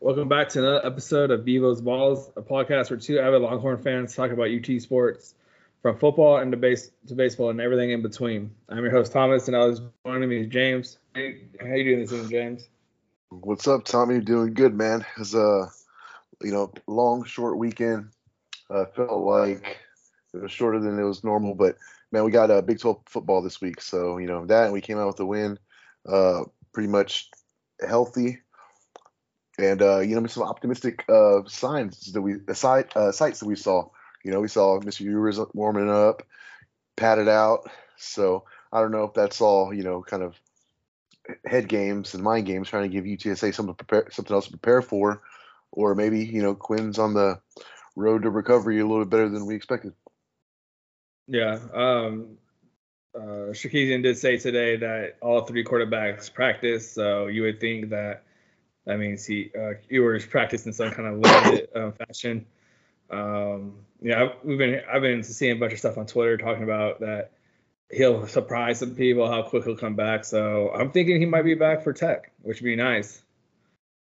Welcome back to another episode of Bevo's Balls, a podcast where two avid Longhorn fans talk about UT sports, from football and to, base, to baseball and everything in between. I'm your host Thomas, and I was joining me is James. Hey, how you doing this evening, James? What's up, Tommy? Doing good, man. It's a you know long, short weekend. Uh, felt like it was shorter than it was normal, but man, we got a uh, Big 12 football this week, so you know that, and we came out with a win. Uh, pretty much healthy and uh, you know some optimistic uh, signs that we aside uh, sites that we saw. You know, we saw Mr. Ewers warming up, padded out. So I don't know if that's all you know, kind of head games and mind games, trying to give UTSA something prepare, something else to prepare for, or maybe you know Quinn's on the road to recovery a little bit better than we expected. Yeah. Um, uh, Sarkisian did say today that all three quarterbacks practice, so you would think that that means he uh, Ewers practiced in some kind of limited uh, fashion. Um, yeah, we've been I've been seeing a bunch of stuff on Twitter talking about that he'll surprise some people how quick he'll come back. So I'm thinking he might be back for Tech, which would be nice.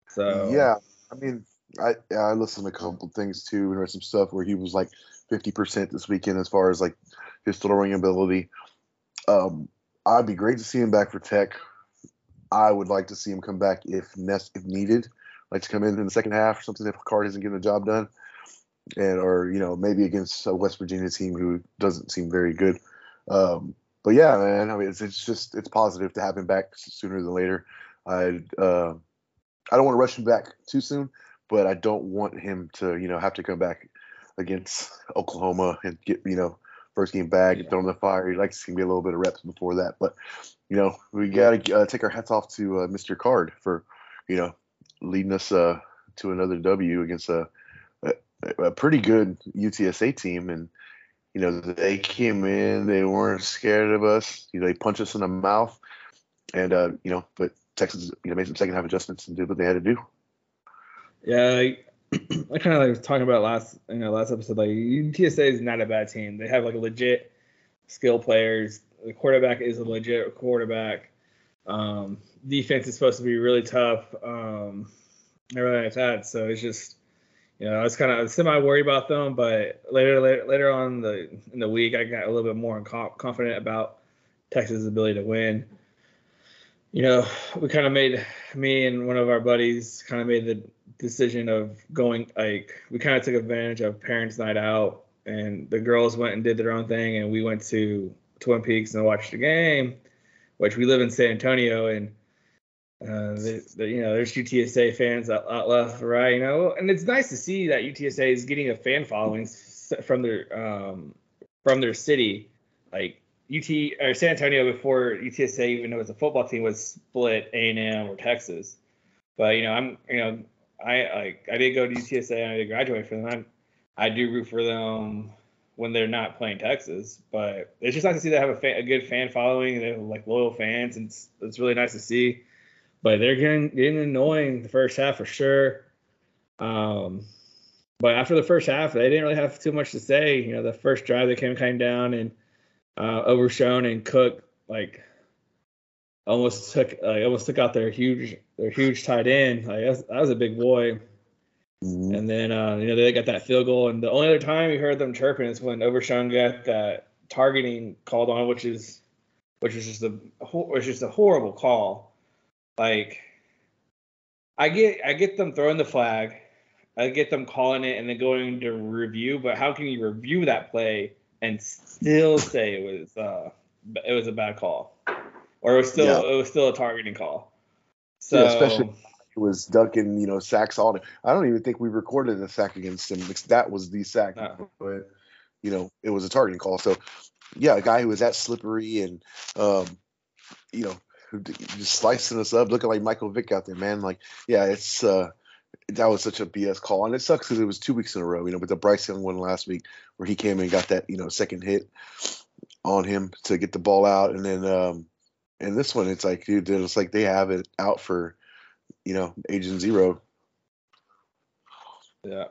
So yeah, I mean, I I listened to a couple things too and read some stuff where he was like 50% this weekend as far as like his throwing ability. Um, I'd be great to see him back for Tech. I would like to see him come back if nest if needed, like to come in in the second half or something if Card isn't getting the job done, and or you know maybe against a West Virginia team who doesn't seem very good. Um, but yeah, man, I mean it's, it's just it's positive to have him back sooner than later. I uh, I don't want to rush him back too soon, but I don't want him to you know have to come back against Oklahoma and get you know first game back and throw him the fire. He likes to give me a little bit of reps before that, but you know we got to uh, take our hats off to uh, Mr. Card for you know leading us uh, to another W against a, a, a pretty good UTSA team, and you know they came in, they weren't scared of us. You know they punched us in the mouth, and uh, you know but Texas you know made some second half adjustments and did what they had to do. Yeah, I kind of like was talking about last you know last episode. Like UTSA is not a bad team. They have like legit skill players. The quarterback is a legit quarterback. Um, defense is supposed to be really tough. Um, everything like that. So it's just you know I was kind of semi worried about them, but later later later on the in the week I got a little bit more confident about Texas' ability to win. You know, we kind of made me and one of our buddies kind of made the decision of going like we kind of took advantage of parents' night out, and the girls went and did their own thing, and we went to Twin Peaks and watched the game, which we live in San Antonio, and uh, you know there's UTSA fans out, out left, right, you know, and it's nice to see that UTSA is getting a fan following from their um, from their city, like. UT or San Antonio before UTSA even though it was a football team was split A and M or Texas, but you know I'm you know I like I did go to UTSA and I did graduate for them. I, I do root for them when they're not playing Texas, but it's just nice to see they have a, a good fan following. They have like loyal fans, and it's, it's really nice to see. But they're getting getting annoying the first half for sure. Um, but after the first half, they didn't really have too much to say. You know, the first drive they came came down and uh, Overshown and Cook like almost took like almost took out their huge their huge tight end. Like that was a big boy. Mm-hmm. And then uh, you know they got that field goal, and the only other time you heard them chirping is when Overshown got that targeting called on, which is which is just a which is just a horrible call. Like I get I get them throwing the flag, I get them calling it and then going to review, but how can you review that play and still say it was uh it was a bad call? or it was still yeah. it was still a targeting call. So yeah, especially it was ducking, you know, sacks all. I don't even think we recorded a sack against him. That was the sack, no. but you know, it was a targeting call. So yeah, a guy who was that slippery and um, you know, just slicing us up, looking like Michael Vick out there, man. Like, yeah, it's uh that was such a BS call, and it sucks because it was two weeks in a row. You know, with the Bryce Young one last week, where he came and got that you know second hit. on him to get the ball out, and then um, and this one it's like dude, it's like they have it out for you know Agent Zero. Yeah,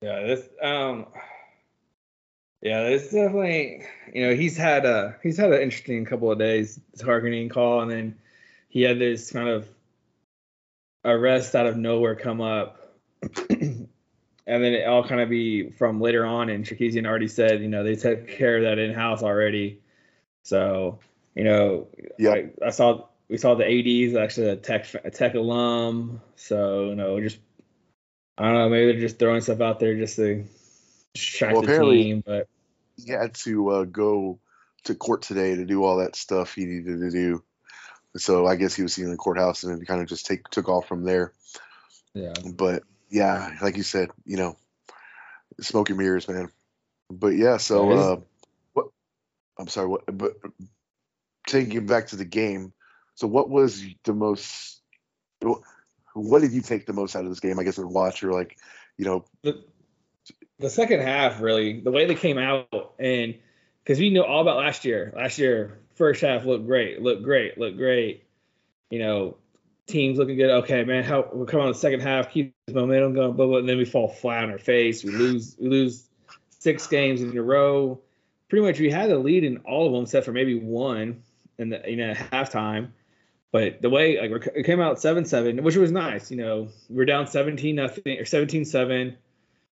yeah. This um, yeah. This definitely you know he's had a he's had an interesting couple of days this targeting call, and then he had this kind of arrest out of nowhere come up. and then it all kind of be from later on. And Sarkisian already said, you know, they took care of that in house already. So, you know, Yeah. I, I saw we saw the ADs actually a tech a tech alum. So you know, just I don't know, maybe they're just throwing stuff out there just to distract Well, the apparently- team. But He had to uh, go to court today to do all that stuff he needed to do. So I guess he was seen in the courthouse and then kind of just take took off from there. yeah, But yeah, like you said, you know, smoke and mirrors, man. But yeah, so Yeah, it is- uh, what? I'm sorry, what? But taking it back to the game, so what was the most? What did you take the most out of this game? I guess or watch or like, you know, the, the second half really the way they came out and because we know all about last year. Last year first half looked great looked great looked great. You know teams looking good. Okay man how we're coming on the second half keep this momentum going blah, blah, and then we fall flat on our face. We lose we lose six games in a row. Pretty much we had the lead in all of them except for maybe one in the you know halftime. But the way like it came out 7-7 which was nice you know we we're down 17 nothing or 17-7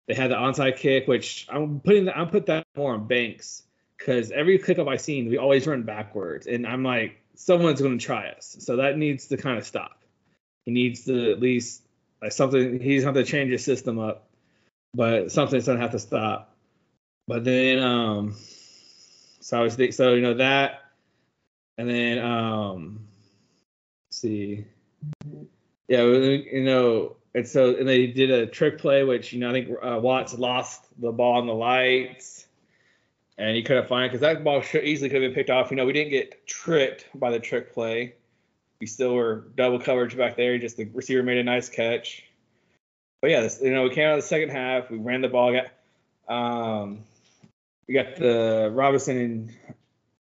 they had the onside kick, which I'm putting the, I'm put that more on Banks because every kickoff I seen, we always run backwards, and I'm like, someone's going to try us, so that needs to kind of stop. He needs to at least like something. He's have to change his system up, but something's going to have to stop. But then, um, so I was think so you know that, and then um, see, yeah, you know, and so and they did a trick play, which you know I think uh, Watts lost the ball on the lights, and he couldn't find it because that ball should, easily could have been picked off. You know, we didn't get tricked by the trick play. We still were double coverage back there. Just the receiver made a nice catch. But yeah, this, you know, we came out of the second half. We ran the ball. Got um, we got the Robinson and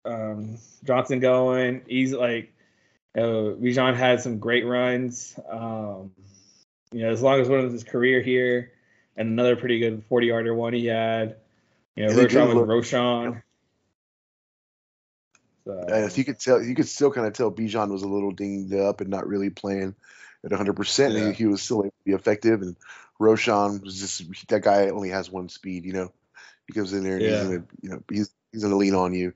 um, Johnson going. He's like, uh, Bijan had some great runs. Um, you know, as long as one of his career here, and another pretty good 40 yarder one he had. You know, And Roschon look- Roschon. So, you could tell, you could still kind of tell Bijan was a little dinged up and not really playing at 100%. Yeah. He, he was still able to be effective. And Roschon was just that guy only has one speed. You know, he comes in there and Yeah. he's gonna, you know, he's he's gonna lean on you.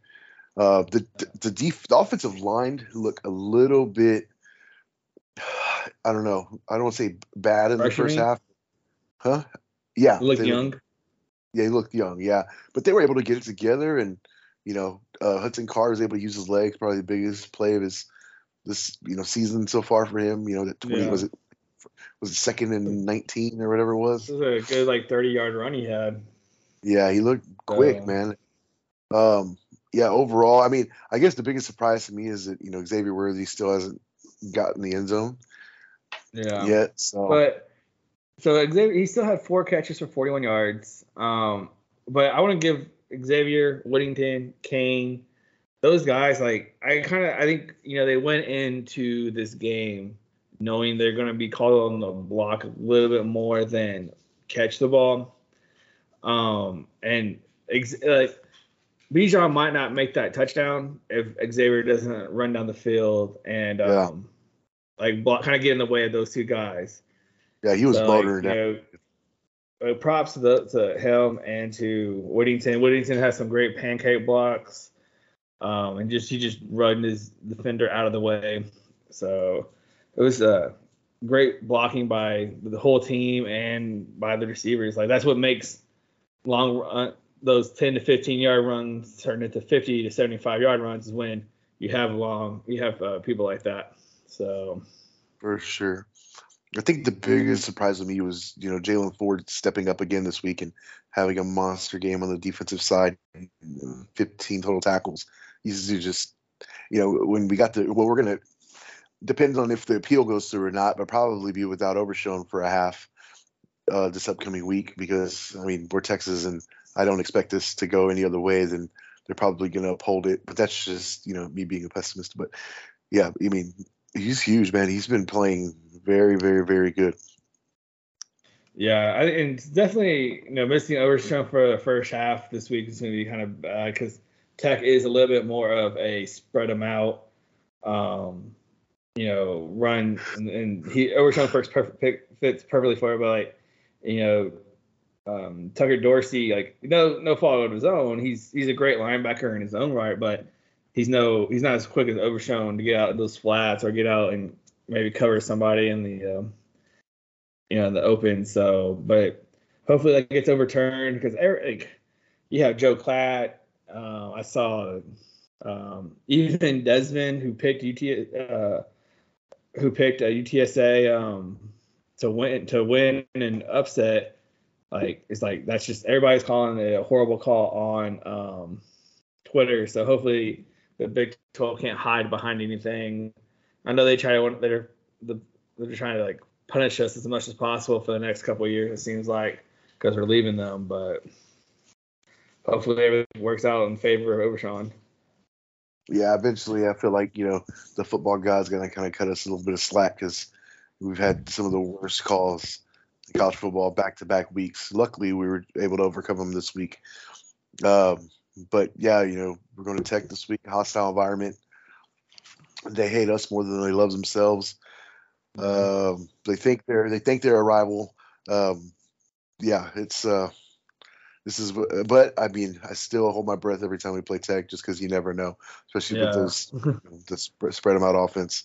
Uh, the the the, def, the offensive line look a little bit. I don't know. I don't want to say bad in the first half. Huh? Yeah. look they young. yeah, he looked young, yeah. But they were able to get it together, and you know, uh, Hudson Carr was able to use his legs. Probably the biggest play of his this you know season so far for him. You know, that twenty Yeah. was it was it second and nineteen or whatever it was. This is a good like 30 yard run he had. Yeah, he looked quick, So- man. Um, yeah, overall, I mean, I guess the biggest surprise to me is that you know Xavier Worthy still hasn't gotten the end zone Yeah. yet. So But so Xavier, he still had four catches for 41 yards. Um, but I want to give Xavier, Whittington, Cain, those guys like I kind of I think you know they went into this game knowing they're going to be called on the block a little bit more than catch the ball. Um, and ex- like Bijan might not make that touchdown if Xavier doesn't run down the field and um, Yeah. Like block, kind of get in the way of those two guys. yeah, he was So, like, motoring you know, uh, props to, the, to him and to Whittington. Whittington has some great pancake blocks, um, and just he just run his defender out of the way. So it was uh, great blocking by the whole team and by the receivers. Like that's what makes long run, those 10 to 15 yard runs turn into 50 to 75 yard runs is when you have long you have uh, people like that. So For sure. I think the biggest surprise to me was, you know, Jaylan Ford stepping up again this week and having a monster game on the defensive side, 15 total tackles. He's just, you know, when we got the, well, we're going to, depends on if the appeal goes through or not, but probably be without Overshown for a half uh, this upcoming week because, I mean, we're Texas and I don't expect this to go any other way than they're probably going to uphold it. But that's just you know me being a pessimist. But yeah, I mean he's huge, man. He's been playing very, very, very good. Yeah, I, and definitely you know missing Overshown for the first half this week is going to be kind of because Tech is a little bit more of a spread them out, um, you know, run and, and he Overshown first perfect, fits perfectly for it, but like you know. Um, Tucker Dorsey, like no no fault of his own, he's he's a great linebacker in his own right, but he's no he's not as quick as Overshown to get out of those flats or get out and maybe cover somebody in the um, you know the open. So, but hopefully that gets overturned because Eric, you have Joel Klatt. Uh, I saw um, even Desmond who picked UT uh, who picked UTSA um, to win to win and upset. Like it's like that's just everybody's calling it a horrible call on um, Twitter. So hopefully the Big 12 can't hide behind anything. I know they try to they're the they're trying to like punish us as much as possible for the next couple years. It seems like because we're leaving them, but hopefully everything works out in favor of Overshown. Yeah, eventually I feel like you know the football god's gonna kind of cut us a little bit of slack because we've had some of the worst calls in college football back to back weeks. Luckily, we were able to overcome them this week. Um, but yeah, you know, we're going to Tech this week, hostile environment. They hate us more than they love themselves. Mm-hmm. Um, they think they're they think they're a rival. Um, yeah, it's uh, this is but I mean I still hold my breath every time we play Tech just because you never know, especially yeah. with those the spread them out offense.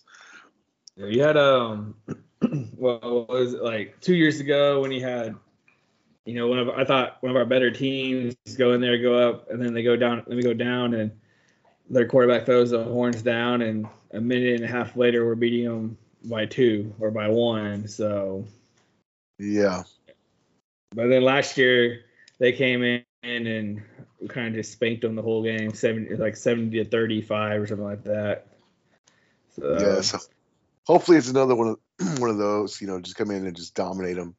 Yeah, you had um, well, was it like two years ago when you had you know, one of I thought one of our better teams go in there, go up, and then they go down. Let me go down, and their quarterback throws the horns down, and a minute and a half later, we're beating them by two or by one. So, yeah. But then last year they came in and kind of just spanked them the whole game, seventy like seventy to thirty-five or something like that. So, yeah. So hopefully it's another one of one of those. You know, just come in and just dominate them.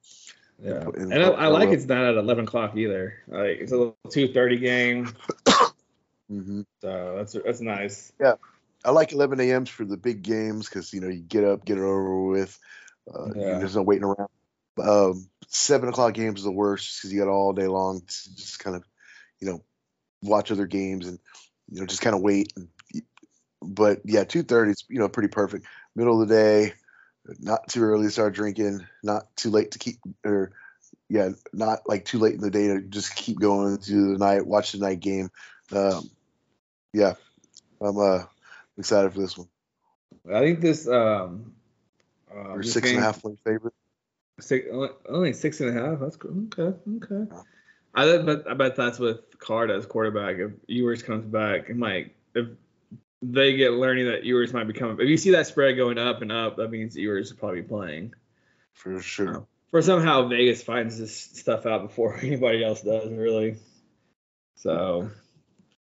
Yeah, and I, I, like it's not at eleven o'clock either. Like it's a two thirty game. mm-hmm. So that's that's nice. Yeah, I like eleven a.m.s for the big games because you know you get up, get it over with. Uh, yeah. There's no waiting around. Um, seven o'clock games is the worst because you got all day long to just kind of, you know, watch other games and you know just kind of wait. And, but yeah, two thirty is you know pretty perfect. Middle of the day, not too early to start drinking, not too late to keep, or yeah, not like too late in the day to just keep going through the night, watch the night game. Um, yeah, I'm uh, excited for this one. I think this um, uh, this six game, and a half point favorite. Six, only six and a half. That's good. Okay, okay. I bet I bet that's with Card as quarterback. If Ewers comes back, and like if they get learning that Ewers might be coming. If you see that spread going up and up, that means Ewers will probably be playing. For sure. Uh, for somehow Vegas finds this stuff out before anybody else does, really. So.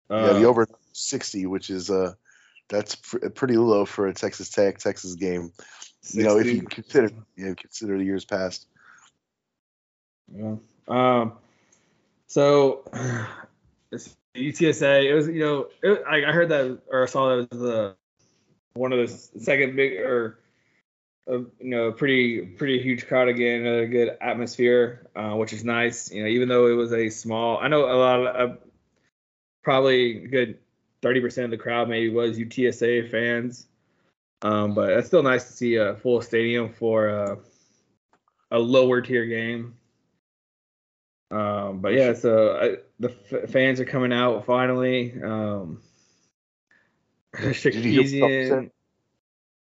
Uh, yeah, the over 60, which is uh, that's pr- pretty low for a Texas Tech Texas game. 60. You know, if you consider you know, consider the years past. Yeah. Um. So UTSA. It was you know it, I, I heard that or I saw that was the one of the second big or a, you know pretty pretty huge crowd again, another good atmosphere, uh, which is nice. You know even though it was a small, I know a lot of uh, probably good thirty percent of the crowd maybe was UTSA fans. Um, but it's still nice to see a full stadium for a, a lower tier game. Um, but yeah, so I, the f- fans are coming out finally. Um, did you hear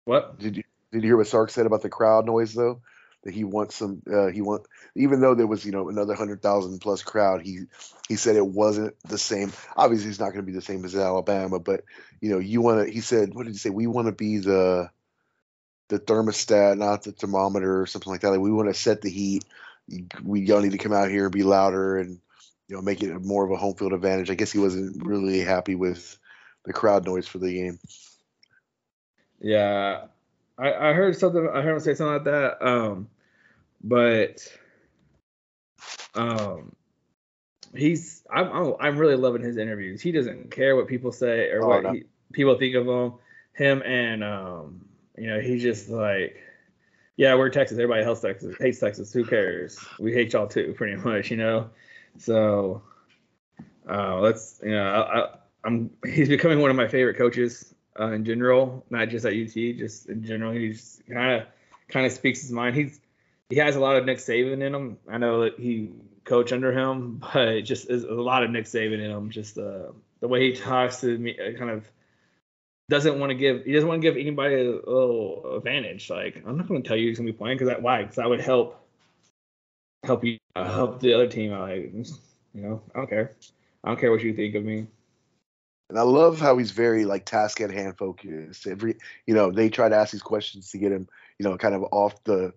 what? Did you did you hear what Sark said about the crowd noise though? That he wants some. Uh, he want even though there was you know another hundred thousand plus crowd. He he said it wasn't the same. Obviously, it's not going to be the same as Alabama, but you know you want to. He said, what did he say? We want to be the the thermostat, not the thermometer or something like that. Like we want to set the heat we all need to come out here and be louder and you know make it more of a home field advantage. I guess he wasn't really happy with the crowd noise for the game. Yeah, I, I heard something. I heard him say something like that. Um, but um, he's I'm, I'm I'm really loving his interviews. He doesn't care what people say or Oh, what no. he, people think of him. Him and um, you know, he's just like, yeah, we're Texas. Everybody hates Texas. Hates Texas. Who cares? We hate y'all too, pretty much. You know. So, uh, let's you know, I, I'm he's becoming one of my favorite coaches uh, in general, not just at UT, just in general. He's kind of kind of speaks his mind. He's he has a lot of Nick Saban in him. I know that he coached under him, but just a lot of Nick Saban in him. Just uh, the way he talks to me, uh, kind of doesn't want to give. He doesn't want to give anybody a little advantage. Like I'm not going to tell you he's going to be playing because that why? Because that would help help you uh, help the other team. out. Like you know, I don't care. I don't care what you think of me. And I love how he's very like task at hand focused. Every you know, they try to ask these questions to get him, you know, kind of off the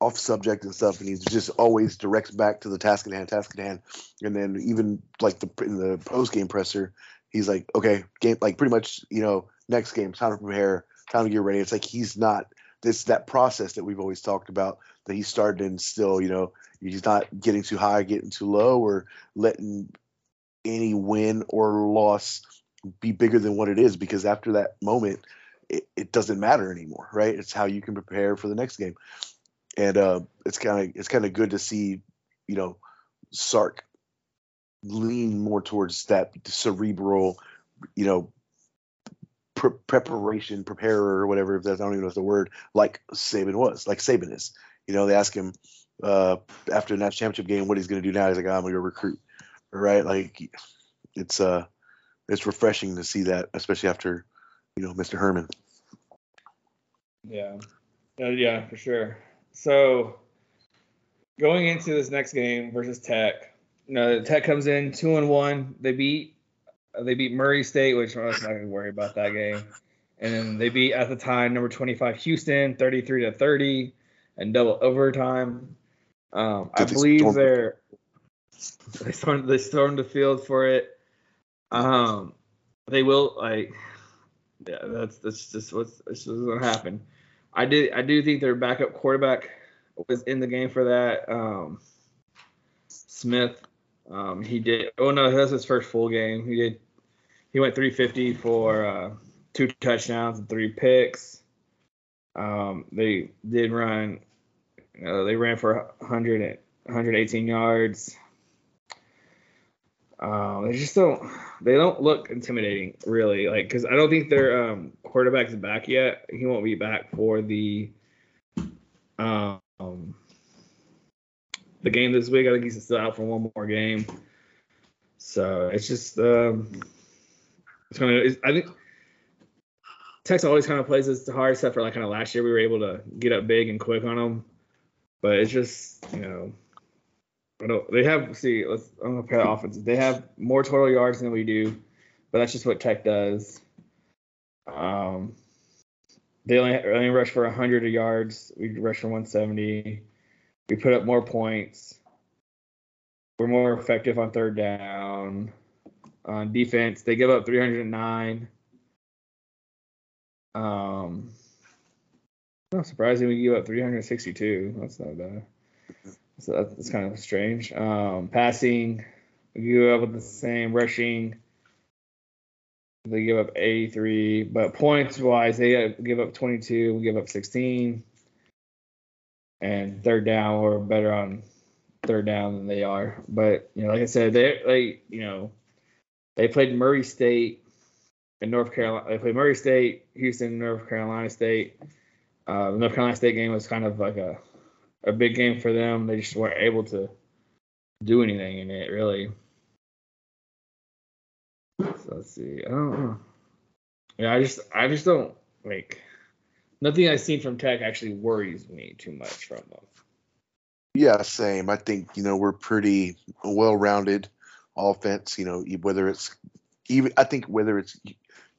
off subject and stuff, and he's just always directs back to the task at hand, task at hand. And then even like the in the post game presser, he's like, okay, game like pretty much, you know, next game, time to prepare, time to get ready. It's like he's not this that process that we've always talked about that he started to instill, you know, he's not getting too high, getting too low, or letting any win or loss be bigger than what it is because after that moment it, it doesn't matter anymore right it's how you can prepare for the next game and uh, it's kind of it's kind of good to see you know sark lean more towards that cerebral you know pre- preparation preparer or whatever if that's i don't even know if the word like saban was like saban is you know they ask him uh, after the national championship game what he's going to do now he's like i'm going to recruit right like it's uh it's refreshing to see that, especially after, you know, Mr. Herman. Yeah. Uh, yeah, for sure. So going into this next game versus Tech, you know, Tech comes in two and one. They beat they beat Murray State, which I'm not gonna worry about that game. And then they beat at the time number 25 Houston, 33 to 30, and double overtime. Um, I believe storm- they're they stormed they stormed the field for it. Um, they will like yeah, that's that's just what's that's just gonna happen. I did I do think their backup quarterback was in the game for that. Um, Smith, um, he did. Oh no, that's his first full game. He did. He went 350 for uh, two touchdowns and three picks. Um, they did run. Uh, they ran for 100 and- 118 yards. Um, they just don't. They don't look intimidating, really. Like, because I don't think their um, quarterback's back yet. He won't be back for the um the game this week. I think he's still out for one more game. So it's just um, it's gonna. It's, I think Texas always kind of plays this hard, except for like kind of last year we were able to get up big and quick on them. But it's just you know I don't. They have see. Let's. I'm gonna compare the offenses. They have more total yards than we do, but that's just what Tech does. Um, they only only rush for 100 yards. We rush for 170. We put up more points. We're more effective on third down. On defense, they give up 309. Um, not surprising we give up 362. That's not bad. So that's, that's kind of strange. Um, passing, we give up with the same rushing. They give up 83, but points wise, they give up 22. We give up 16. And third down, we're better on third down than they are. But you know, like I said, they they you know they played Murray State and North Carolina. They played Murray State, Houston, North Carolina State. Uh, the North Carolina State game was kind of like a a big game for them. They just weren't able to do anything in it really. So let's see. I don't know. Yeah, I just I just don't like nothing I've seen from Tech actually worries me too much from them. Yeah, same. I think you know we're pretty well-rounded offense. You know, whether it's even I think whether it's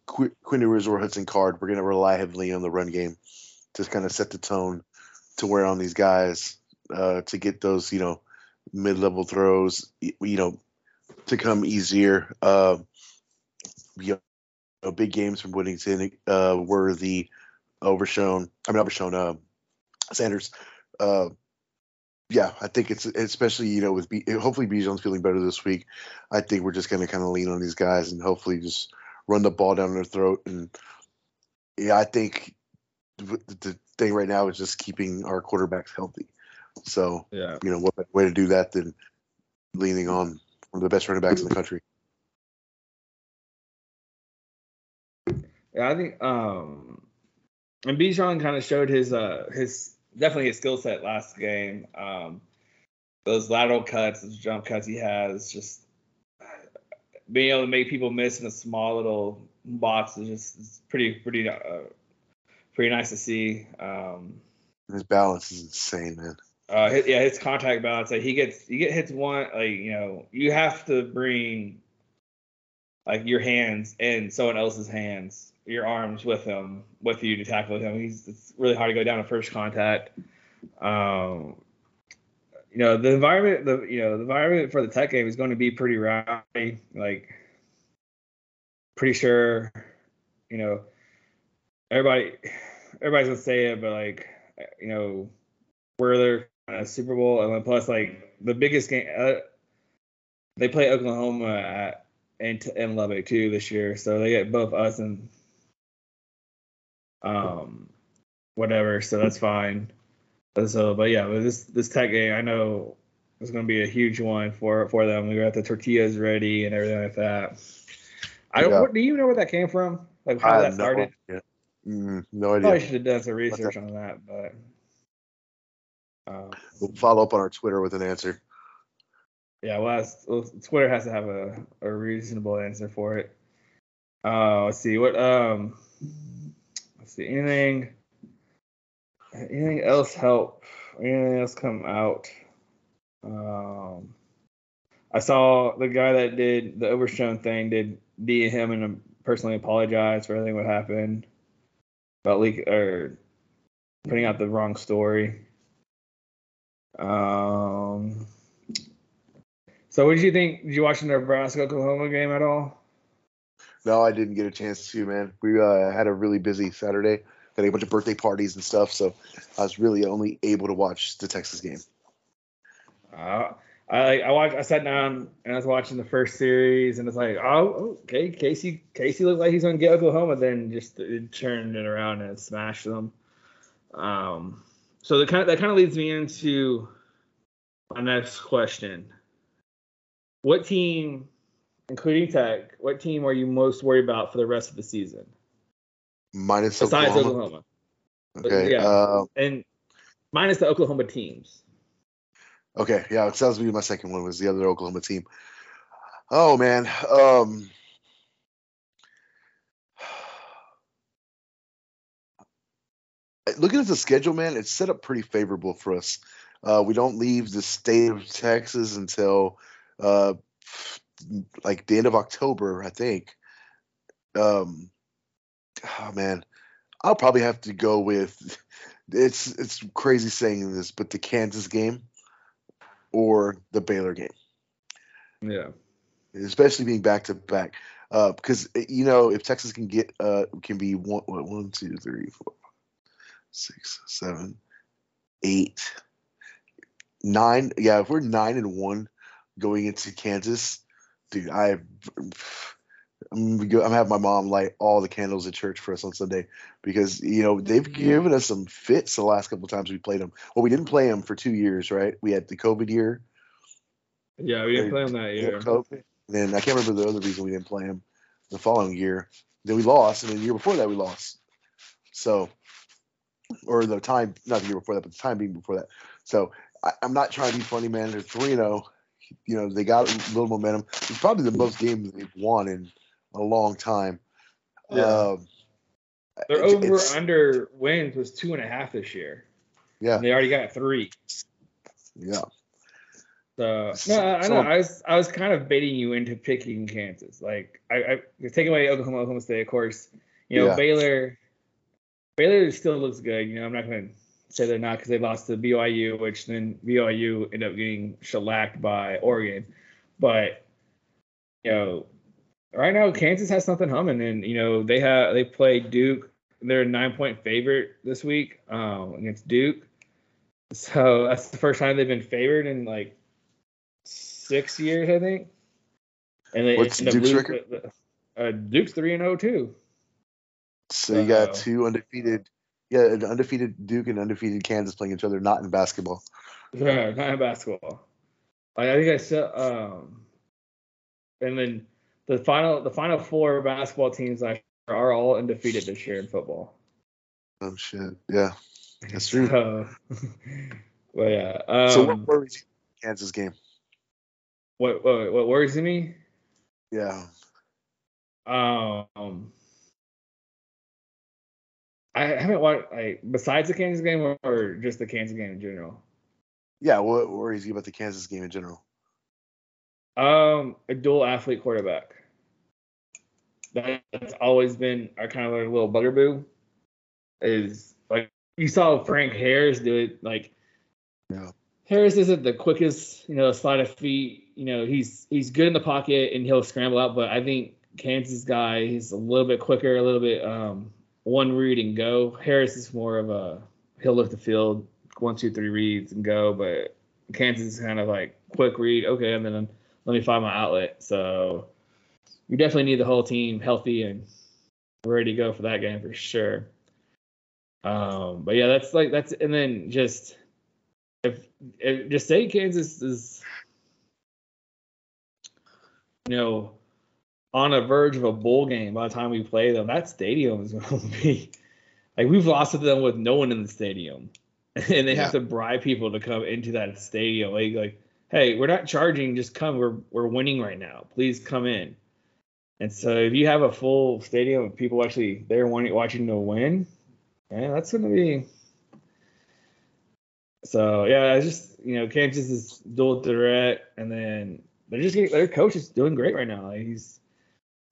Qu- Quinn Ewers or Hudson Card, we're going to rely heavily on the run game to kind of set the tone to wear on these guys uh, to get those you know mid-level throws you know to come easier. Uh, you know, big games from Whittington uh, were the overshown. I mean, overshown uh, Sanders. Uh, yeah, I think it's especially you know with B, hopefully Bijan's feeling better this week. I think we're just going to kind of lean on these guys and hopefully just run the ball down their throat. And yeah, I think the, the thing right now is just keeping our quarterbacks healthy. So Yeah. you know what better way to do that than leaning on one of the best running backs in the country. Yeah, I think um and Bijan kind of showed his uh his definitely his skill set last game. Um those lateral cuts, those jump cuts he has, just being able to make people miss in a small little box is just it's pretty pretty uh, pretty nice to see. Um His balance is insane, man. uh his, yeah, his contact balance, like he gets he get hits one like, you know, you have to bring like your hands in someone else's hands, your arms with him, with you to tackle him. He's it's really hard to go down to first contact. Um, you know the environment, the you know the environment for the tech game is going to be pretty rowdy. Like, pretty sure, you know, everybody, everybody's gonna say it, but like, you know, we're their uh, Super Bowl, and then plus like the biggest game. Uh, they play Oklahoma at and in Lubbock too this year, so they get both us and um whatever, so that's fine. So, but yeah, but this this tech game, I know is going to be a huge one for for them. We got the tortillas ready and everything like that. I don't. Yeah. What, do you know where that came from? Like how I that no started? idea. Mm, no Probably should have done some research on that, but. Um, We'll follow up on our Twitter with an answer. Yeah, well, well, Twitter has to have a, a reasonable answer for it. Uh, let's see what um, let's see anything, anything else help? Anything else come out? Um, I saw the guy that did the Overshown thing did DM him and personally apologize for everything what happened about leak or putting out the wrong story. Um. So, what did you think? Did you watch the Nebraska Oklahoma game at all? No, I didn't get a chance to, man. We uh, had a really busy Saturday. Had a bunch of birthday parties and stuff, so I was really only able to watch the Texas game. Uh, I I watched. I sat down and I was watching the first series, and it's like, oh, okay, Casey Casey looked like he's gonna get Oklahoma, then just it turned it around and smashed them. Um, so that kind of that kind of leads me into my next question. What team, including Tech, what team are you most worried about for the rest of the season Minus besides Oklahoma. Oklahoma? Okay. Yeah. Uh, and minus the Oklahoma teams. okay. Yeah, it sounds to be my second one was the other Oklahoma team. Oh man. Um. Looking at the schedule, man, it's set up pretty favorable for us. Uh, we don't leave the state of Texas until uh, like the end of October, I think. Um, oh man, I'll probably have to go with it's it's crazy saying this, but the Kansas game or the Baylor game, Yeah. especially being back to back. Uh, because you know if Texas can get uh can be one what, one two three four six seven eight nine yeah if we're nine and one going into Kansas, dude I I'm I'm having my mom light all the candles at church for us on Sunday because you know they've mm-hmm. given us some fits the last couple of times we played them. Well, we didn't play them for two years, right? We had the COVID year, Yeah, we didn't play them that year. COVID, and then I can't remember the other reason we didn't play them the following year. Then we lost, and then the year before that we lost. So, or the time, not the year before that, but the time being before that. So I, I'm not trying to be funny, man. They're three and zero. You know they got a little momentum. It's probably the most games they've won in a long time. Yeah. Um, Their over under wins was two and a half this year. Yeah, And they already got three. yeah. So no, I so- know. I was I was kind of baiting you into picking Kansas. Like I, I take away Oklahoma, Oklahoma State, of course. You know Yeah. Baylor. Baylor still looks good. You know I'm not going to say they're not because they lost to BYU, which then BYU ended up getting shellacked by Oregon. But you know, right now Kansas has something humming, and you know they have they play Duke. They're a nine point favorite this week um, against Duke. So that's the first time they've been favored in like six years, I think. And they What's Duke's losing- record? Uh, Duke's three and zero too. So you got Uh-oh. two undefeated, yeah, an undefeated Duke and undefeated Kansas playing each other, not in basketball. Yeah, not in basketball. Like, I think I said, um, and then the final the final four basketball teams are all undefeated this year in football. Oh shit, yeah, that's true. So, but yeah. Um, so what worries you Kansas game? what, what what worries me? Yeah, Um, I haven't watched like besides the Kansas game or, just the Kansas game in general. yeah. What worries you about the Kansas game in general? Um, a dual athlete quarterback. That's always been our kind of our little bugaboo. Is like you saw Frank Harris do it. Like Yeah. Harris isn't the quickest, you know, slide of feet. You know, he's he's good in the pocket and he'll scramble out. But I think Kansas guy, he's a little bit quicker, a little bit um one read and go. Harris is more of a he'll look the field, one, two, three reads and go. But Kansas is kind of like quick read, okay, and then let me find my outlet. So you definitely need the whole team healthy and ready to go for that game for sure. Um, but yeah, that's like that's and then just if, if just say Kansas is you know on a verge of a bowl game by the time we play them, that stadium is going to be like we've lost to them with no one in the stadium, and they have to bribe people to come into that stadium. Like like hey, we're not charging, just come. We're we're winning right now. Please come in. And so if you have a full stadium of people actually there wanting watching to win, man, that's gonna be. So yeah, it's just you know Kansas is dual threat, and then they're just getting, their coach is doing great right now. Like, he's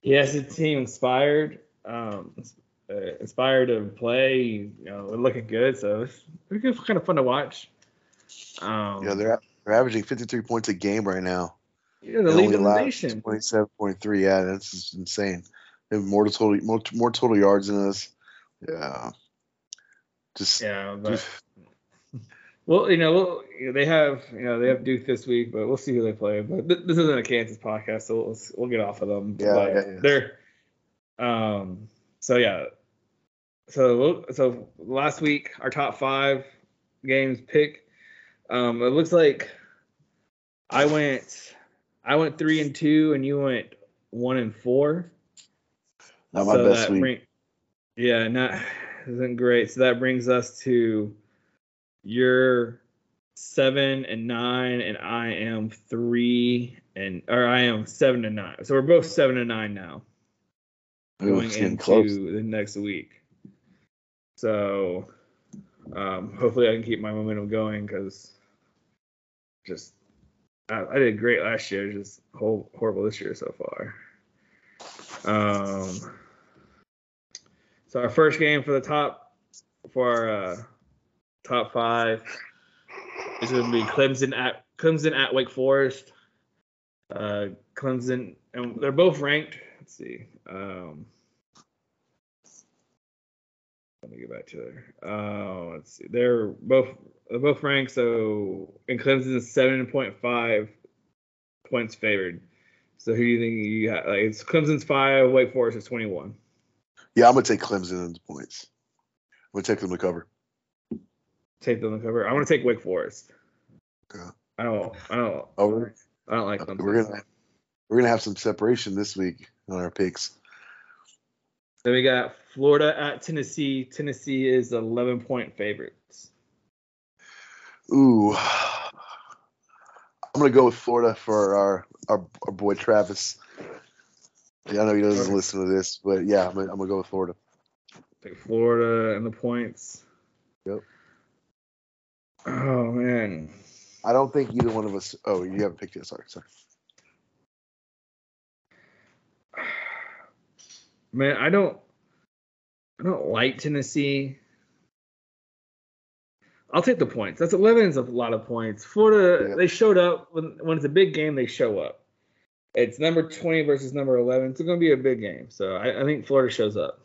he has his team inspired, um, uh, inspired to play. You know, they're looking good, so it's, it's kind of fun to watch. Um, Yeah, they're they're averaging 53 points a game right now. yeah, the lead in the nation. 27.3. Yeah, that's just insane. They have more total more, more total yards than us. Yeah, just Yeah, but well, you know, we'll, you know, they have you know they have Duke this week, but we'll see who they play. But th- this isn't a Kansas podcast, so we'll, we'll get off of them. Yeah, But yeah, yeah. They're um. So yeah. So we'll- so last week our top five games pick. Um, it looks like I went I went three and two, and you went one and four. not my So best that week. bring- yeah, not isn't great. So that brings us to your seven and nine, and I am three and or I am seven and nine. So we're both seven and nine now Ooh, going into close. the next week. So um, hopefully I can keep my momentum going because just I, I did great last year, just whole, horrible this year so far. Um, so our first game for the top for our uh, top five is going to be Clemson at Clemson at Wake Forest. Uh, Clemson and they're both ranked. Let's see. Um, let me get back to there. Uh, let's see. They're both they're both ranked. So and Clemson is seven point five points favored. So who do you think you got? Like it's Clemson's five, Wake Forest is twenty one. Yeah, I'm gonna take Clemson in the points. I'm gonna take them to cover. Take them to cover. I want to take Wake Forest. Okay. I don't. I don't. Oh, I don't like them. we're gonna we're gonna have some separation this week on our picks. Then we got Florida at Tennessee. Tennessee is eleven point favorites. Ooh, I'm gonna go with Florida for our our, our boy Travis. Yeah, I know he doesn't listen to this, but yeah, I'm gonna, I'm gonna go with Florida. Take Florida and the points. Yep. Oh man. I don't think either one of us. Oh, you haven't picked it. Sorry, sorry. Man, I don't I don't like Tennessee. I'll take the points. That's 11 is a lot of points. Florida, Yeah. they showed up when when it's a big game, they show up. It's number 20 versus number 11. It's going to be a big game. So I, I think Florida shows up.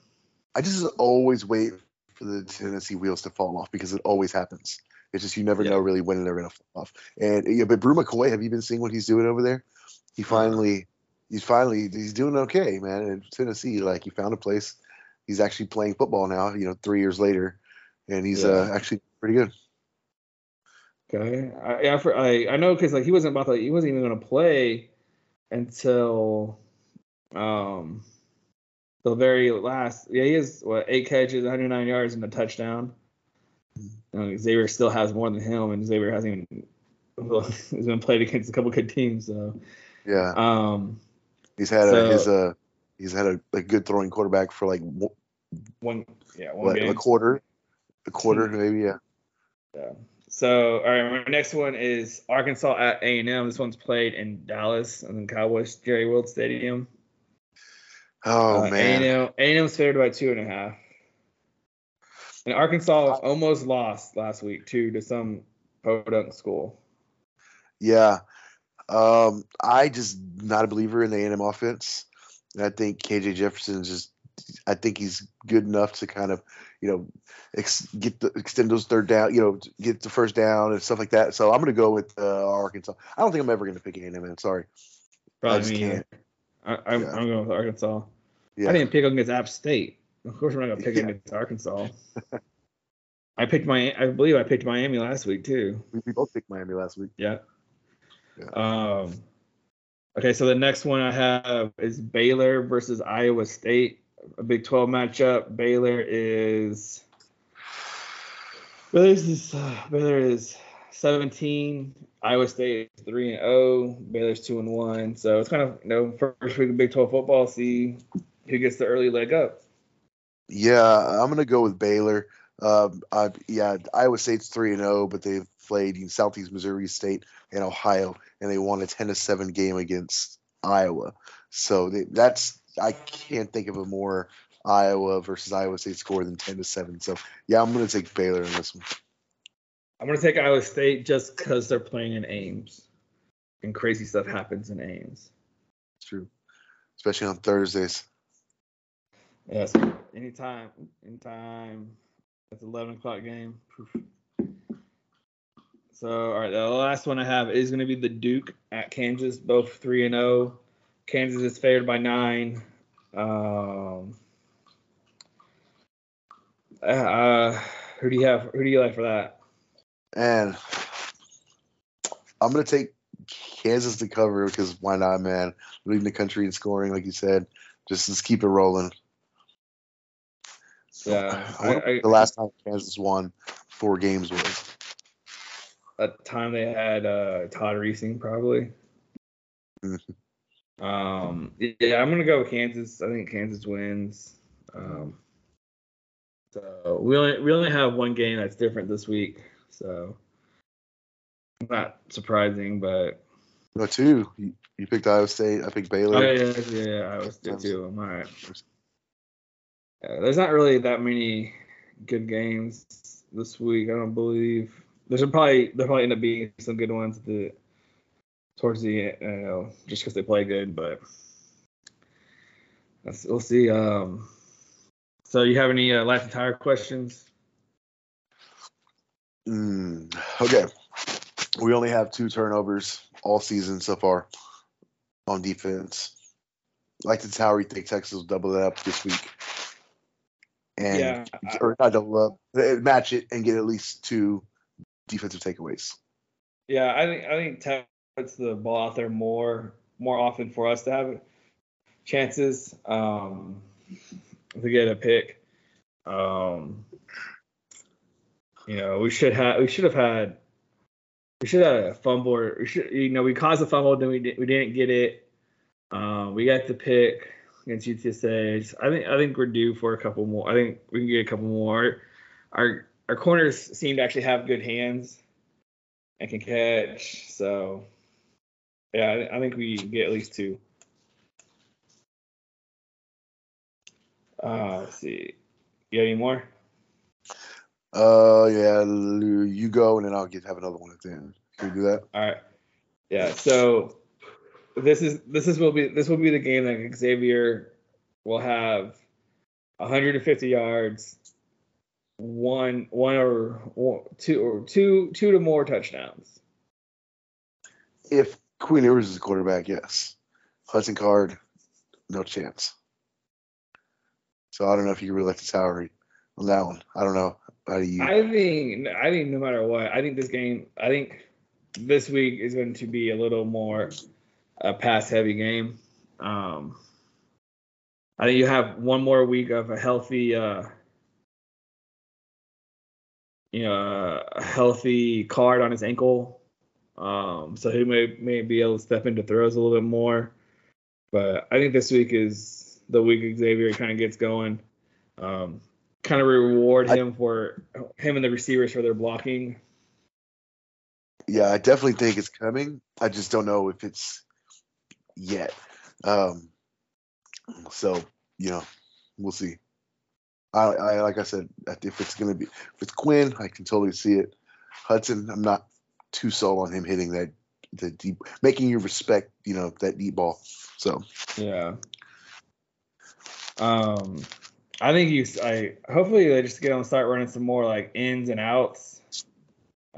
I just always wait for the Tennessee wheels to fall off because it always happens. It's just you never Yeah. know really when they're going to fall off. And yeah, but Bru McCoy, have you been seeing what he's doing over there? He finally, he's finally, he's doing okay, man. In Tennessee, like he found a place. He's actually playing football now. You know, three years later, and he's uh, actually pretty good. Okay. I, yeah, for, I I know because like he wasn't about to he wasn't even gonna play until um the very last. Yeah, he has what eight catches, 109 yards, and a touchdown. Uh, Xavier still has more than him, and Xavier hasn't even well, he's been played against a couple good teams. So Yeah, um he's had so- a, his uh, he's had a, a good throwing quarterback for like w- one yeah one a quarter, a quarter maybe. Yeah. Yeah. So, all right, my next one is Arkansas at A&M. This one's played in Dallas and then Cowboys Jerry World Stadium. Oh Uh, man. A&M, A&M's favored by two and a half. And Arkansas almost lost last week too to some podunk school. Yeah. Um, I just not a believer in the A&M offense. And I think KJ Jefferson is just I think he's good enough to kind of, you know, ex- get the extend those third down, you know, get the first down and stuff like that. So I'm going to go with uh, Arkansas. I don't think I'm ever going to pick A&M. Man. Sorry. Probably just me can't. I, I'm, Yeah. I'm going with Arkansas. Yeah. I didn't pick against App State. Of course, we're not going to pick Yeah. against Arkansas. I picked my. I believe I picked Miami last week too. we, we both picked Miami last week. Yeah. Yeah. Um. Okay, so the next one I have is Baylor versus Iowa State, a Big 12 matchup. Baylor is Baylor's is uh, Baylor is 17. Iowa State is three and 0. Baylor's two and one. So it's kind of you know first week of Big 12 football. See who gets the early leg up. Yeah, I'm going to go with Baylor. Um, I, yeah, Iowa State's three and zero, but they've played in Southeast Missouri State and Ohio, and they won a ten to seven game against Iowa. So they, that's I can't think of a more Iowa versus Iowa State score than ten to seven. So yeah, I'm going to take Baylor in this one. I'm gonna take Iowa State just because they're playing in Ames, and crazy stuff happens in Ames. It's true, especially on Thursdays. Yes. Anytime. Anytime. That's 11 o'clock game. So, all right. The last one I have is going to be the Duke at Kansas, both 3 and 0. Kansas is favored by nine. Um, uh, who do you have? Who do you like for that? And I'm going to take Kansas to cover because why not, man? Leading the country in scoring, like you said. Just let's keep it rolling. Yeah, I I- I- the last time Kansas won four games was. At the time they had uh, Todd Reesing, probably. Mhm. Um, yeah, I'm gonna go with Kansas. I think Kansas wins. Um, so we only we only have one game that's different this week, so not surprising, but No, two. You, you picked Iowa State. I picked oh, Baylor. yeah, yeah, yeah, I was good too. I'm all right. Yeah, there's not really that many good games this week. I don't believe there's probably there probably end up being some good ones the towards the end, know, just because they play good, but we'll see. Um, so you have any uh, life and tire questions? Mm, okay. We only have two turnovers all season so far on defense. Like to the Tower, you think Texas will double that up this week? And Yeah, or not double up, match it and get at least two defensive takeaways. Yeah, I think I think puts the ball out there more more often for us to have chances um, to get a pick. Um, you know, we should have we should have had we should have a fumble. Or we should you know we caused a fumble, then we did, we didn't get it. Um, we got the pick against UTSA. I think I think we're due for a couple more. I think we can get a couple more. Our our corners seem to actually have good hands and can catch. So, yeah, I, I think we get at least two. Uh, let's see. You got any more? Uh, yeah, you go and then I'll get have another one at the end. Can we do that? All right. Yeah. So this is this is will be this will be the game that Xavier will have 150 yards, one one or one, two or two two to more touchdowns. If Quinn Ewers is the quarterback, yes. Hudson Card, no chance. So I don't know if you can really let the salary on that one. I don't know. How do you? I think I think no matter what, I think this game, I think this week is going to be a little more a pass heavy game. Um, I think you have one more week of a healthy, uh, you know, a healthy Card on his ankle. Um, so he may may be able to step into throws a little bit more. But I think this week is the week Xavier kind of gets going. Um, kind of reward him I, for him and the receivers for their blocking. Yeah, I definitely think it's coming. I just don't know if it's yet. Um, so you know, we'll see. I, I like I said, if it's gonna be if it's Quinn, I can totally see it. Hudson, I'm not too sold on him hitting that the deep, making you respect, you know, that deep ball. So yeah. Um, I think you. I hopefully they just get him start running some more like ins and outs,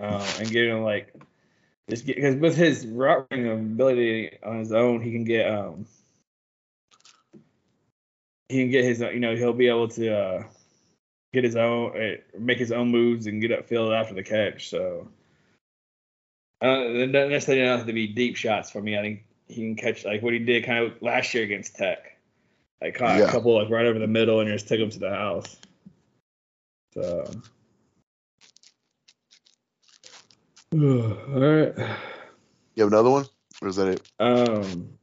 um, and get him like just because with his running ability on his own, he can get um he can get his you know he'll be able to uh, get his own uh, make his own moves and get upfield after the catch. So uh, it doesn't necessarily have to be deep shots for me. I think he can catch like what he did kind of last year against Tech. I caught yeah. a couple like right over the middle and just took them to the house. So. All right. You have another one, or is that it? Um.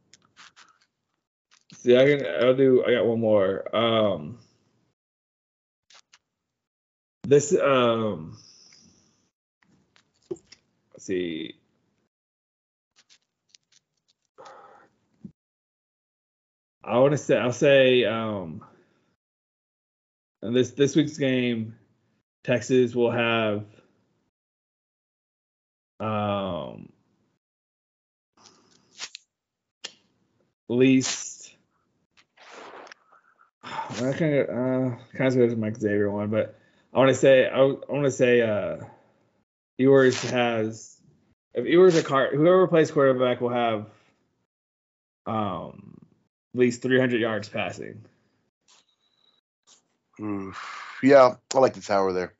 See, I can. I'll do. I got one more. Um. This. Um. Let's see. I want to say I'll say um, And this this week's game, Texas will have um, least I kind of uh, kind of goes to Mike Xavier one, but I want to say I, I want to say uh, Ewers has if Ewers a Card whoever plays quarterback will have um at least 300 yards passing. Yeah, I like the tower there.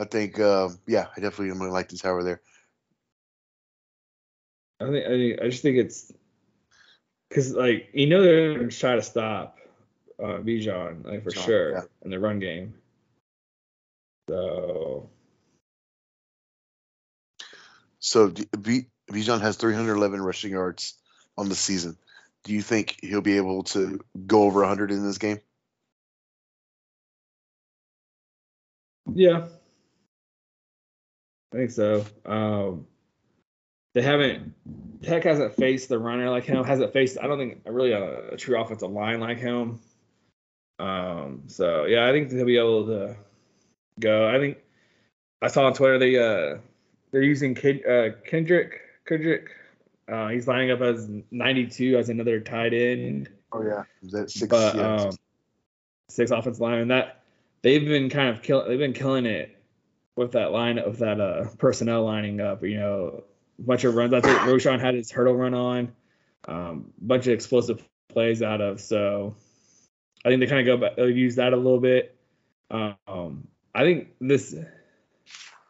I think, uh, yeah, I definitely am gonna like the tower there. I think I, I just think it's because like you know they're gonna try to stop uh, Bijan like for John, sure yeah. in the run game. So. So Bijan has 311 rushing yards on the season do you think he'll be able to go over 100 in this game? Yeah, I think so. Um, they haven't. Tech hasn't faced the runner like him. Hasn't faced. I don't think really a, a true offensive line like him. Um, so yeah, I think he'll be able to go. I think I saw on Twitter they uh they're using Kid, uh, Kendrick Kendrick uh, he's lining up as 92 as another tight end. Oh yeah, that six. But yeah. um, six offensive line, and that they've been kind of killing. they've been killing it with that line of that uh personnel lining up. You know, a bunch of runs. I think Roschon had his hurdle run on, um, bunch of explosive plays out of. So I think they kind of go back, they'll use that a little bit. Um, I think this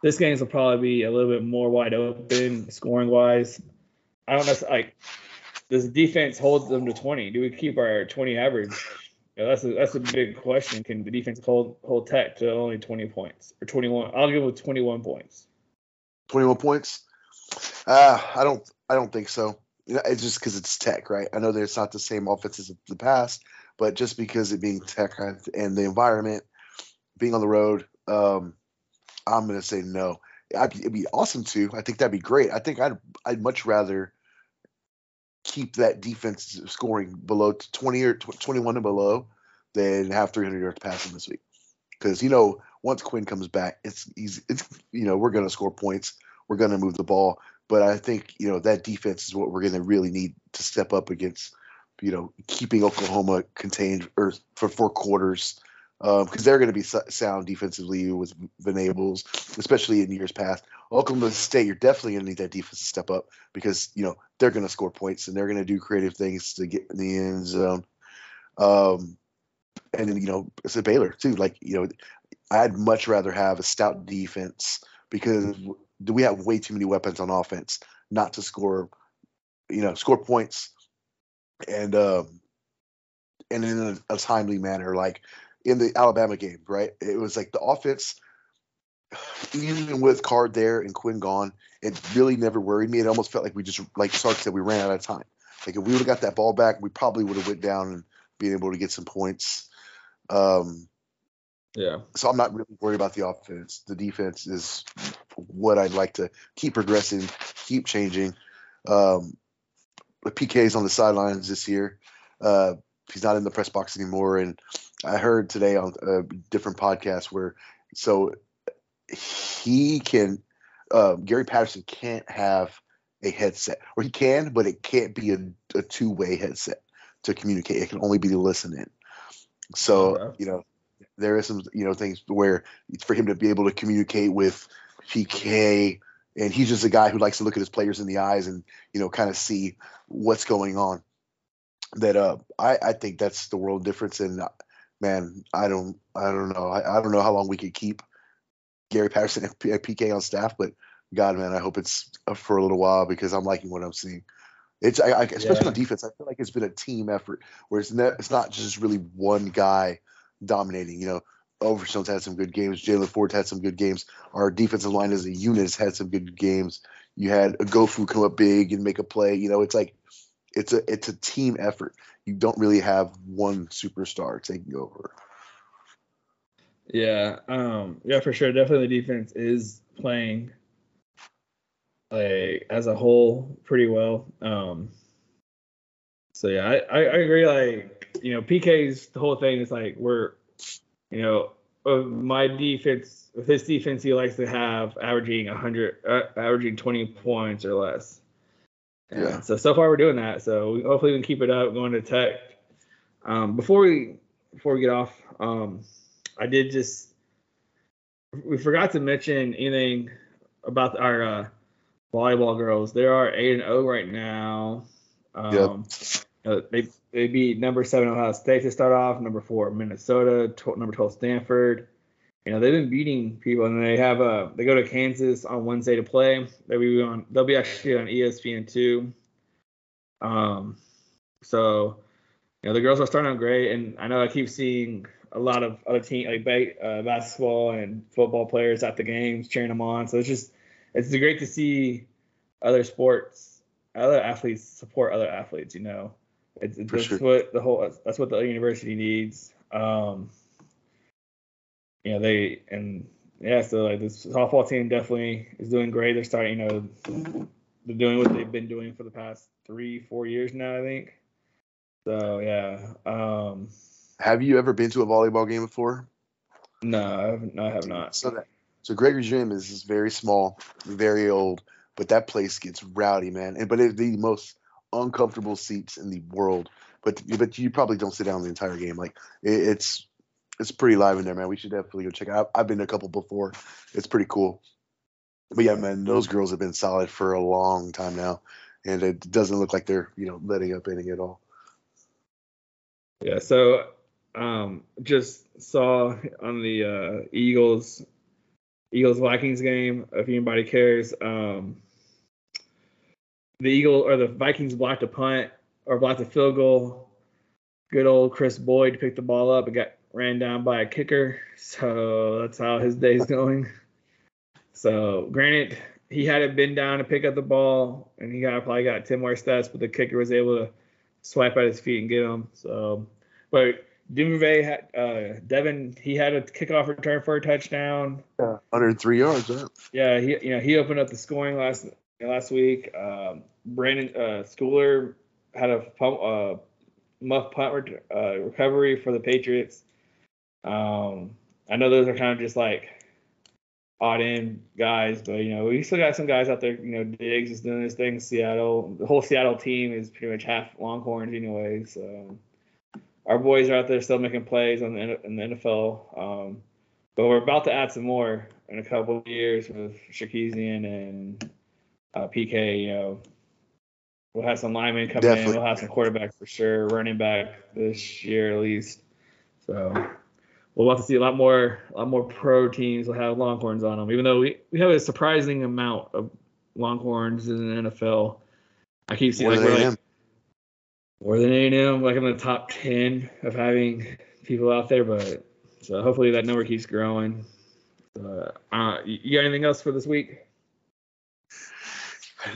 this game will probably be a little bit more wide open scoring wise. I don't know. Like, does defense hold them to 20? Do we keep our 20 average? Yeah, that's a that's a big question. Can the defense hold hold Tech to only 20 points or 21? I'll give it 21 points. 21 points. Uh, I don't I don't think so. It's just because it's Tech, right? I know that it's not the same offense as the past, but just because it being Tech and the environment, being on the road, um, I'm gonna say no. it'd be awesome to. I think that'd be great. I think I'd I'd much rather keep that defense scoring below 20 or 21 and below than have 300 yards passing this week. Because, you know, once Quinn comes back, it's easy. It's, you know, we're going to score points. We're going to move the ball. But I think, you know, that defense is what we're going to really need to step up against, you know, keeping Oklahoma contained or for four quarters. Because um, they're going to be sound defensively with Venables, especially in years past. Oklahoma State, you're definitely going to need that defense to step up because you know they're going to score points and they're going to do creative things to get in the end zone. Um, and then you know it's a Baylor too. Like you know, I'd much rather have a stout defense because we have way too many weapons on offense not to score, you know, score points and um, and in a, a timely manner. Like in the Alabama game, right? It was like the offense, even with Card there and Quinn gone, it really never worried me. It almost felt like we just, like Sark said, we ran out of time. Like if we would have got that ball back, we probably would have went down and been able to get some points. Um, yeah. So I'm not really worried about the offense. The defense is what I'd like to keep progressing, keep changing. Um, PK's on the sidelines this year. Uh, he's not in the press box anymore, and I heard today on a different podcast where so he can uh, Gary Patterson can't have a headset, or he can, but it can't be a, a two way headset to communicate. It can only be to listen in. So you know, there is some you know things where for him to be able to communicate with PK, and he's just a guy who likes to look at his players in the eyes and you know kind of see what's going on. That uh, I I think that's the world difference, and man, I don't, I don't know, I, I don't know how long we could keep Gary Patterson at PK on staff, but God, man, I hope it's uh, for a little while because I'm liking what I'm seeing. It's I, I, especially yeah. on defense. I feel like it's been a team effort where it's not, it's not just really one guy dominating. You know, Overshown's had some good games. Jaylan Ford had some good games. Our defensive line as a unit has had some good games. You had a Oghoufo come up big and make a play. You know, it's like it's a it's a team effort. You don't really have one superstar taking over. Yeah, um, yeah, for sure. Definitely, the defense is playing like as a whole pretty well. Um, so yeah, I, I, I agree. Like you know, PK's the whole thing is like we're, you know, my defense with his defense he likes to have averaging 100, uh, averaging 20 points or less. And yeah. So so far we're doing that. So hopefully we can keep it up going to Tech. Um, before we before we get off, um, I did just we forgot to mention anything about our uh, volleyball girls. They are eight and zero oh right now. Um, yep. You they they beat number seven Ohio State to start off, number four Minnesota, tw- number twelve Stanford. You know they've been beating people, and they have a they go to Kansas on Wednesday to play. They'll be on they'll be actually on ESPN two. Um, so you know the girls are starting out great, and I know I keep seeing a lot of other team like uh, basketball and football players at the games cheering them on. So it's just it's great to see other sports, other athletes support other athletes. You know, it's, it's that's sure. what the whole that's what the university needs. Um, you know they and yeah, so like this softball team definitely is doing great. They're starting, you know, they're doing what they've been doing for the past three, four years now, I think. So yeah. Um, have you ever been to a volleyball game before? No, I have, no, I have not. So that so Gregory Gym is, is very small, very old, but that place gets rowdy, man. And but it's the most uncomfortable seats in the world. But but you probably don't sit down the entire game. Like it, it's it's pretty live in there, man. We should definitely go check it out. I've been to a couple before. It's pretty cool. But yeah, man, those girls have been solid for a long time now, and it doesn't look like they're you know letting up any at all. Yeah. So um, just saw on the uh, Eagles Eagles Vikings game. If anybody cares, um, the Eagle or the Vikings blocked a punt or blocked a field goal. Good old Kris Boyd picked the ball up and got ran down by a kicker. So that's how his day's going. So granted, he had it been down to pick up the ball, and he got probably got 10 more steps, but the kicker was able to swipe at his feet and get him. So, but Duvernay had uh, Devin. He had a kickoff return for a touchdown. Yeah, 103 yards. Yeah. Yeah, he you know he opened up the scoring last last week. Um, Brenden uh, Schooler had a pump, uh, muff punt re- uh, recovery for the Patriots. Um, I know those are kind of just like odd end guys, but you know we still got some guys out there. You know Diggs is doing his thing. Seattle, the whole Seattle team is pretty much half Longhorns anyway. So our boys are out there still making plays on the, in the NFL. Um, but we're about to add some more in a couple of years with Sarkisian and uh, PK. You know, we'll have some linemen come Definitely. in. We'll have some quarterback for sure, running back this year at least. So we'll have to see a lot more, a lot more pro teams will have Longhorns on them. Even though we, we have a surprising amount of Longhorns in the NFL. I keep seeing more like we're like more than A&M, like in the top ten of having people out there. But so hopefully that number keeps growing. Uh, uh, you got anything else for this week?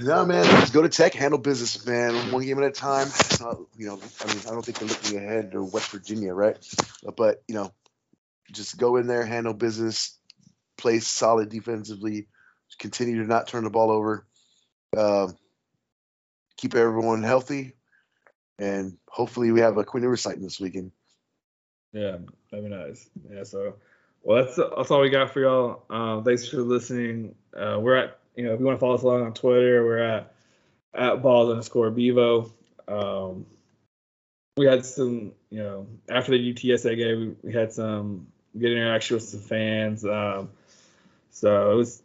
No, man. Just go to Tech, handle business, man. One game at a time. You know, I mean, I don't think they're looking ahead to West Virginia, right? But you know, just go in there, handle business, play solid defensively, continue to not turn the ball over, uh, keep everyone healthy, and hopefully we have a Quinn Ewers sighting this weekend. Yeah, that'd be nice. Yeah, so well, that's that's all we got for y'all. Uh, thanks for listening. Uh, we're at you know if you want to follow us along on Twitter, we're at at balls underscore bevo. Um, we had some you know after the UTSA game, we, we had some good interaction with some fans. Um, so it was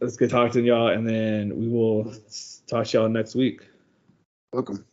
it was good talking to y'all, and then we will talk to y'all next week. Welcome.